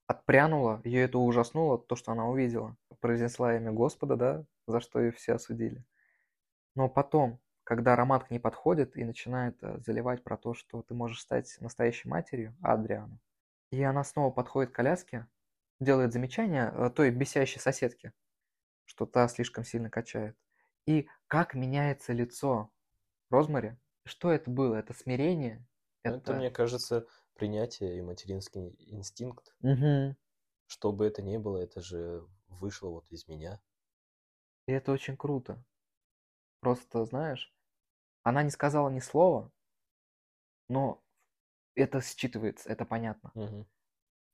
отпрянула, ее это ужаснуло, то, что она увидела. Произнесла имя Господа, да, за что ее все осудили. Но потом, когда Роман к ней подходит и начинает э, заливать про то, что ты можешь стать настоящей матерью Адриану, и она снова подходит к коляске, делает замечание э, той бесящей соседке, что та слишком сильно качает. И как меняется лицо Розмари? Что это было? Это смирение? Это, Это... мне кажется, принятие и материнский инстинкт. Мгм. Что бы это ни было, это же вышло вот из меня. И это очень круто. Просто, знаешь, она не сказала ни слова, но это считывается, это понятно. Мгм.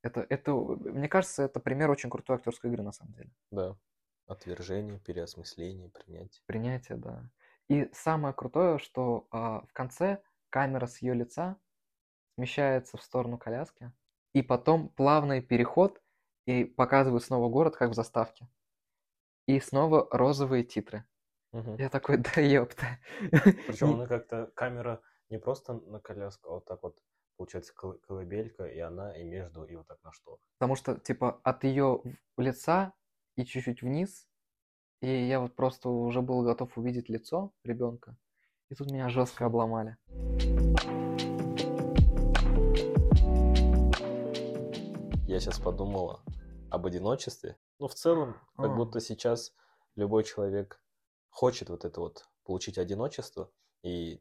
Это, это, мне кажется, это пример очень крутой актерской игры на самом деле. Да. Отвержение, переосмысление, принятие. Принятие, да. И самое крутое, что а, в конце камера с ее лица смещается в сторону коляски, и потом плавный переход, и показывают снова город, как в заставке. И снова розовые титры. Мгм. Я такой, да ёпта. Причем она как-то камера не просто на коляску, а вот так вот получается кол- колыбелька, и она и между, и вот так на что. Потому что, типа, от ее лица и чуть-чуть вниз, и я вот просто уже был готов увидеть лицо ребенка, и тут меня жестко обломали. Я сейчас подумала об одиночестве. Ну, в целом, как А. будто сейчас любой человек хочет вот это вот получить одиночество, и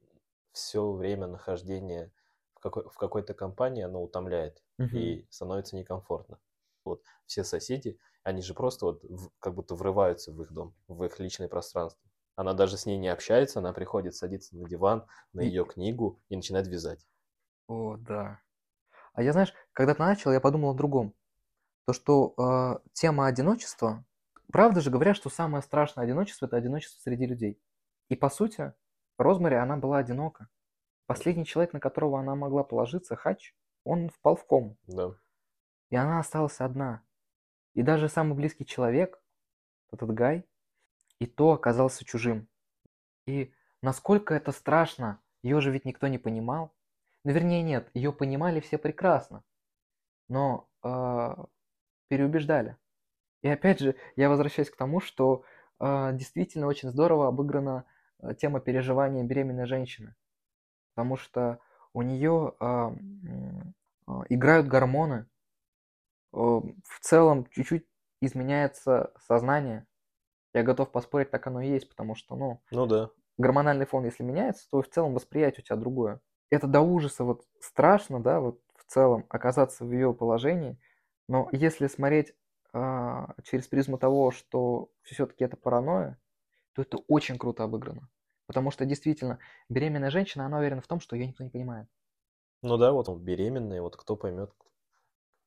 все время нахождения в, какой- в какой-то компании оно утомляет и становится некомфортно. Вот все соседи, они же просто вот в- как будто врываются в их дом, в их личное пространство. Она даже с ней не общается, она приходит, садится на диван, на ее книгу и начинает вязать. О, да. А я, знаешь, когда ты начал, я подумал о другом. То, что э, тема одиночества, правда же говорят, что самое страшное одиночество – это одиночество среди людей. И по сути, Розмари, она была одинока. Последний человек, на которого она могла положиться, Хач, он впал в кому. Да. И она осталась одна. И даже самый близкий человек, этот Гай, и то оказался чужим. И насколько это страшно, ее же ведь никто не понимал. Ну, вернее, нет, ее понимали все прекрасно, но э, переубеждали. И опять же, я возвращаюсь к тому, что э, действительно очень здорово обыграна э, тема переживания беременной женщины. Потому что у нее э, э, играют гормоны, э, в целом чуть-чуть изменяется сознание. Я готов поспорить, так оно и есть, потому что, ну, Ну да. гормональный фон, если меняется, то в целом восприятие у тебя другое. Это до ужаса вот страшно, да, вот в целом оказаться в ее положении, но если смотреть через призму того, что все-таки это паранойя, то это очень круто обыграно. Потому что действительно беременная женщина, она уверена в том, что ее никто не понимает. Ну да, вот он беременный, вот кто поймет,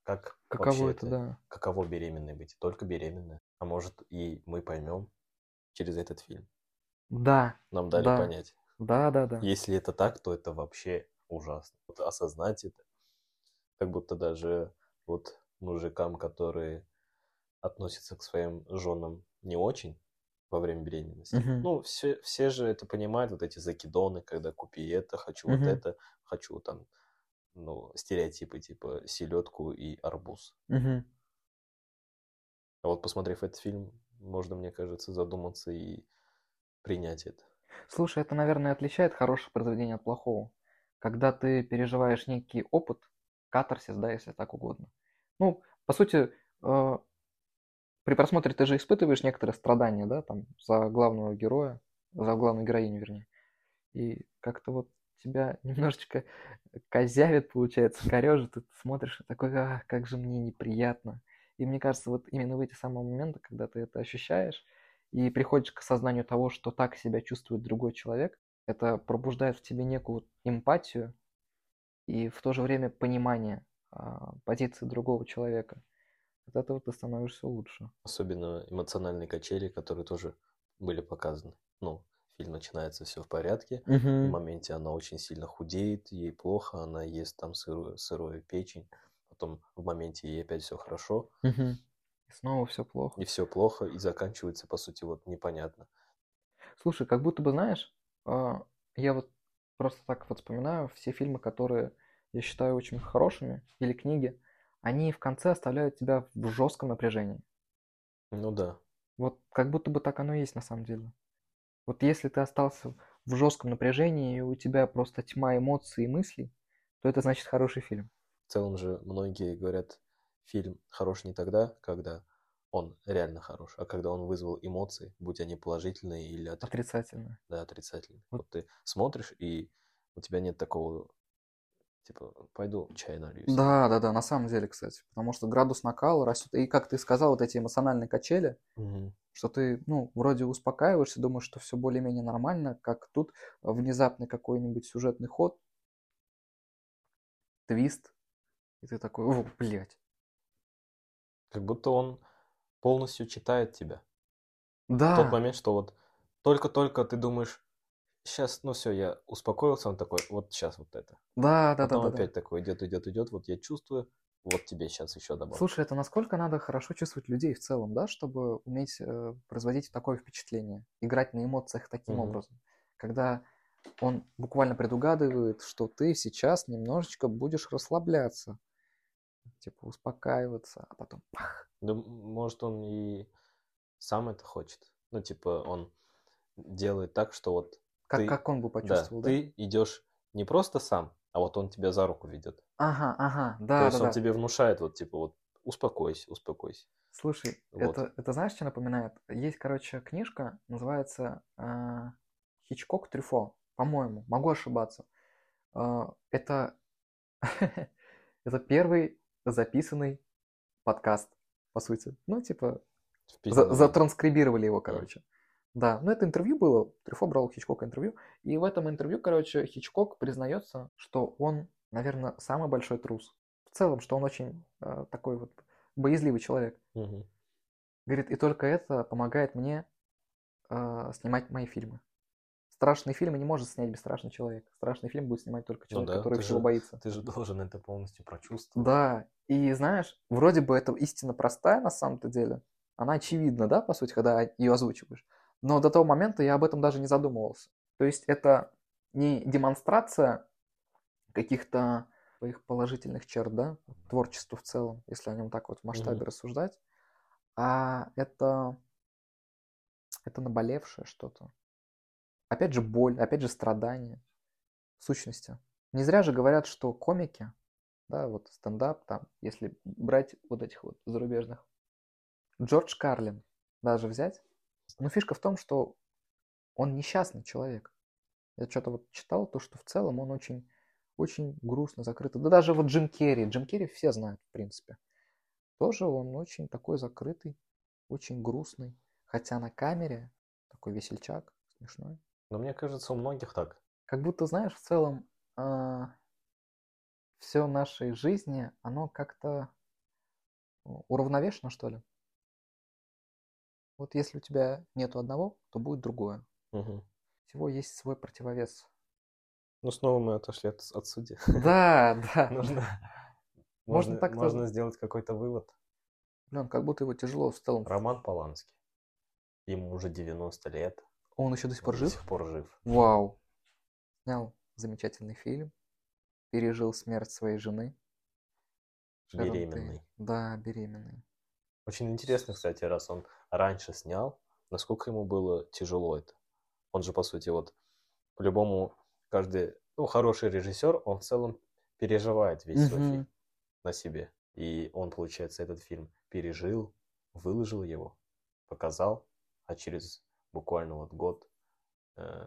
как Каково вообще это, да. каково беременной быть, только беременная. А может и мы поймем через этот фильм. Да, Нам дали Да. понять. да, да, да. Если это так, то это вообще ужасно. Вот осознать это, как будто даже вот мужикам, которые относятся к своим женам не очень во время беременности. Мгм. Ну, все, все же это понимают, вот эти закидоны, когда купи это, хочу вот Мгм. это, хочу там, ну, стереотипы типа селедку и арбуз. Мгм. А вот посмотрев этот фильм, можно, мне кажется, задуматься и принять это. Слушай, это, наверное, отличает хорошее произведение от плохого. Когда ты переживаешь некий опыт, катарсис, да, если так угодно. Ну, по сути, э, при просмотре ты же испытываешь некоторые страдания, да, там, за главного героя, за главную героиню, вернее. И как-то вот тебя [laughs] немножечко козявит, получается, корежит, и ты смотришь и такой, а, как же мне неприятно. И мне кажется, вот именно в эти самые моменты, когда ты это ощущаешь, и приходишь к осознанию того, что так себя чувствует другой человек, это пробуждает в тебе некую эмпатию и в то же время понимание а, позиции другого человека. От этого ты становишься лучше. Особенно эмоциональные качели, которые тоже были показаны. Ну, фильм начинается, все в порядке. В моменте она очень сильно худеет, ей плохо, она ест там сырую, сырую печень. Потом в моменте ей опять все хорошо, И снова все плохо. и все плохо, и заканчивается, по сути, вот непонятно. Слушай, как будто бы, знаешь, а, Я вот просто так вот вспоминаю все фильмы, которые я считаю очень хорошими, или книги, они в конце оставляют тебя в жестком напряжении. Ну да. Вот как будто бы так оно и есть на самом деле. Вот если ты остался в жестком напряжении, и у тебя просто тьма эмоций и мыслей, то это значит хороший фильм. В целом же многие говорят, фильм хорош не тогда, когда он реально хорош, а когда он вызвал эмоции, будь они положительные или отри- Отрицательно. да, отрицательные. Вот. Вот ты смотришь, и у тебя нет такого, типа, пойду чай налью. себе». Да, да, да, на самом деле, кстати. Потому что градус накала растет. И как ты сказал, вот эти эмоциональные качели, Мгм. что ты, ну, вроде успокаиваешься, думаешь, что все более-менее нормально, как тут внезапный какой-нибудь сюжетный ход, твист, и ты такой, о, блядь. Как будто он полностью читает тебя. В Да, тот момент, что вот только-только ты думаешь, сейчас, ну все, я успокоился, он такой, вот сейчас вот это. да, да, да, Потом да, да. опять такой идет, идет, идет, вот я чувствую, вот тебе сейчас еще добавлю. Слушай, это насколько надо хорошо чувствовать людей в целом, да, чтобы уметь э, производить такое впечатление, играть на эмоциях таким Мгм. образом, когда он буквально предугадывает, что ты сейчас немножечко будешь расслабляться, типа успокаиваться, а потом пах. Да, может, он и сам это хочет. Ну, типа, он делает так, что вот Как, ты, как он бы да, почувствовал, да? ты идешь не просто сам, а вот он тебя за руку ведет. Ага, ага, То да, есть да, он да. тебе внушает, вот, типа, вот, успокойся, успокойся. Слушай, Вот. это, это знаешь, что напоминает? Есть, короче, книжка, называется а, Хичкок Трюфо, по-моему, могу ошибаться. А, это, [laughs] это первый записанный подкаст, по сути. Ну, типа, за- затранскрибировали его, короче. Да, ну это интервью было, Трюфо брал у Хичкока интервью, и в этом интервью, короче, Хичкок признается, что он, наверное, самый большой трус. В целом, что он очень э, такой вот боязливый человек. Мгм. Говорит, и только это помогает мне э, снимать мои фильмы. Страшные фильмы не может снять бесстрашный человек. Страшный фильм будет снимать только Ну человек, да, который всего же- боится. Ты же должен это полностью прочувствовать. Да, и знаешь, вроде бы это истина простая на самом-то деле. Она очевидна, да, по сути, когда ее озвучиваешь. Но до того момента я об этом даже не задумывался. То есть это не демонстрация каких-то своих положительных черт, да, творчества в целом, если о нем так вот в масштабе Мгм. рассуждать, а это, это наболевшее что-то. Опять же боль, опять же страдания, в сущности. Не зря же говорят, что комики, да, вот стендап там, если брать вот этих вот зарубежных. Джордж Карлин даже взять. Но фишка в том, что он несчастный человек. Я что-то вот читал, то, что в целом он очень, очень грустно, закрытый. Да даже вот Джим Керри, Джим Керри все знают, в принципе. Тоже он очень такой закрытый, очень грустный. Хотя на камере такой весельчак, смешной. Но мне кажется, у многих так. Как будто, знаешь, в целом все нашей жизни, оно как-то ну, уравновешено, что ли. Вот если у тебя нету одного, то будет другое. Мгм. Всего есть свой противовес. Ну, снова мы отошли от, от сути. Да, [laughs] да. Нужно, [laughs] Можно можно, так можно сделать какой-то вывод. Блин, как будто его тяжело в целом. Роман Поланский. Ему уже 90 лет. Он еще до сих пор до жив? сих пор жив. Вау. Снял замечательный фильм. Пережил смерть своей жены. Беременный. Да, беременный. Очень интересно, кстати, раз он раньше снял, насколько ему было тяжело это. Он же, по сути, вот по-любому каждый, ну, хороший режиссер, он в целом переживает весь свой Мгм. фильм на себе. И он, получается, этот фильм пережил, выложил его, показал, а через буквально вот год э,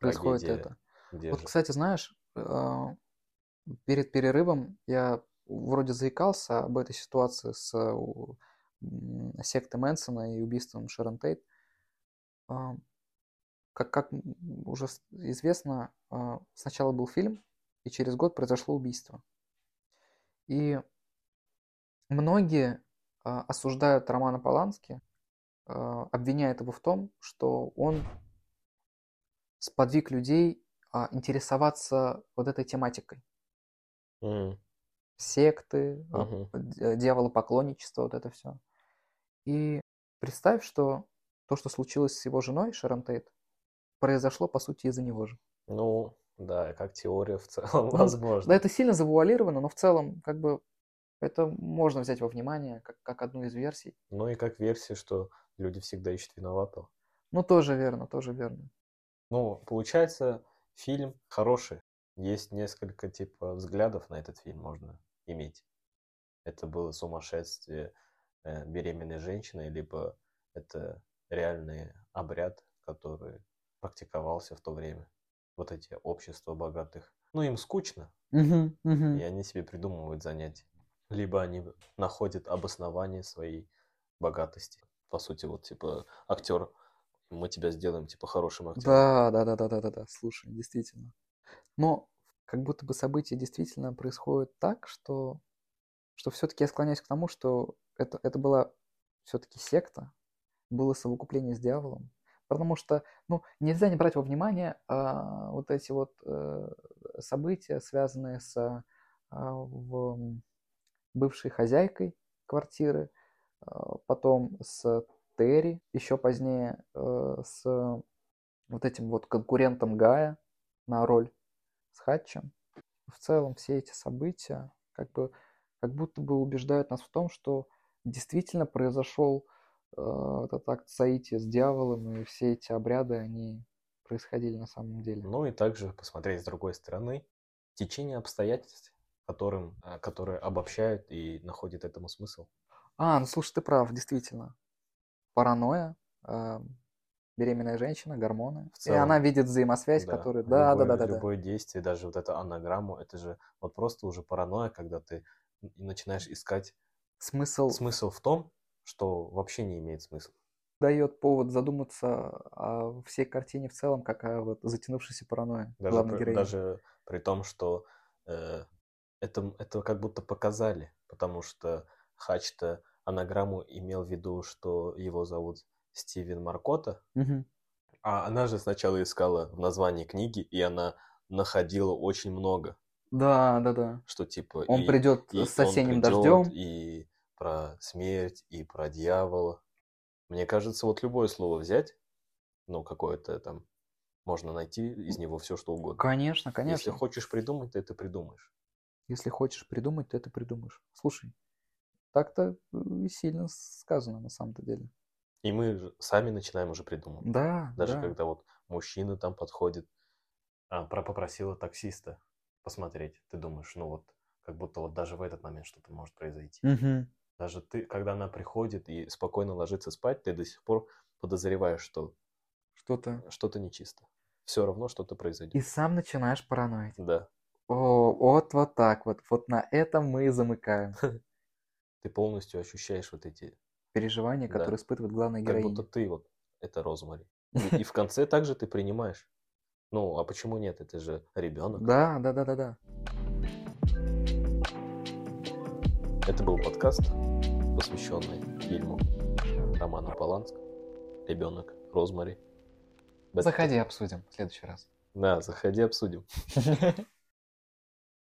Происходит это. где Вот, кстати, знаешь, э, перед перерывом я вроде заикался об этой ситуации с э, сектой Мэнсона и убийством Шерон Тейт. А, Как, как уже известно, а, сначала был фильм, и через год произошло убийство. И многие а, осуждают Романа Полански, обвиняют его в том, что он сподвиг людей интересоваться вот этой тематикой. М, Секты, мгм. д- дьяволопоклонничество, вот это все. И представь, что то, что случилось с его женой Шерон Тейт, произошло, по сути, из-за него же. Ну, да, как теория в целом [laughs] Ну, возможно. Да, это сильно завуалировано, но в целом, как бы, это можно взять во внимание, как, как одну из версий. Ну и как версия, что люди всегда ищут виноватого. Ну, тоже верно, тоже верно. Ну, получается, фильм хороший. Есть несколько типа взглядов на этот фильм можно иметь. Это было сумасшествие беременной женщины, либо это реальный обряд, который практиковался в то время. Вот эти общества богатых. Ну, им скучно, и они себе придумывают занятия. Либо они находят обоснование своей богатости. По сути, вот типа актер, мы тебя сделаем типа хорошим актером. Да, да, да, да, да, да, да, слушай, действительно. Но как будто бы события действительно происходят так, что, что все-таки я склоняюсь к тому, что это, это была все-таки секта, было совокупление с дьяволом. Потому что, ну, нельзя не брать во внимание а, вот эти вот э, события, связанные с а, в, бывшей хозяйкой квартиры, а, потом с Терри, еще позднее э, с вот этим вот конкурентом Гая на роль с Хатчем. В целом все эти события как бы как будто бы убеждают нас в том, что действительно произошел э, этот акт соития с дьяволом, и все эти обряды, они происходили на самом деле. Ну и также посмотреть с другой стороны течение обстоятельств, которым, э, которые обобщают и находят этому смысл. А, ну слушай, ты прав, действительно. Паранойя, э, беременная женщина, гормоны. В И целом, она видит взаимосвязь, Да, которая... Да, да, любое, да, да, да. любое действие, даже вот эту анаграмму, это же вот просто уже паранойя, когда ты н- начинаешь искать Смысл смысл в том, что вообще не имеет смысла. дает повод задуматься о всей картине в целом, как о вот затянувшейся паранойи Даже, главной при, героини. даже при том, что э, это, это как будто показали, потому что Хач-то анаграмму имел в виду, что его зовут Стивен Маркота, Мгм. а она же сначала искала в названии книги, и она находила очень много, Да, да, да. что типа Он и, придет и с осенним дождем. и про смерть, и про дьявола. Мне кажется, вот любое слово взять, ну, какое-то там, можно найти из него все, что угодно. Конечно, Если конечно. хочешь придумать, то это придумаешь. Если хочешь придумать, то это придумаешь. Слушай, так-то э, сильно сказано на самом-то деле. И мы сами начинаем уже придумывать. Да, Даже да. когда вот мужчина там подходит, а, про попросила таксиста посмотреть, ты думаешь, ну вот, как будто вот даже в этот момент что-то может произойти. Мгм. Даже ты, когда она приходит и спокойно ложится спать, ты до сих пор подозреваешь, что Что-то. что-то нечисто. Все равно что-то произойдет. И сам начинаешь параноить. Да. О, вот, вот так вот. Вот на этом мы и замыкаем. [laughs] Ты полностью ощущаешь вот эти, Переживания, Да. которые испытывает главная как героиня. будто ты вот, это Розмари. И в конце также ты принимаешь. Ну, а почему нет? Это же ребенок. Да, да, да, да, да. Это был подкаст, посвященный фильму Романа Поланска «Ребенок Розмари». Заходи, обсудим в следующий раз. Да, заходи, обсудим. [laughs]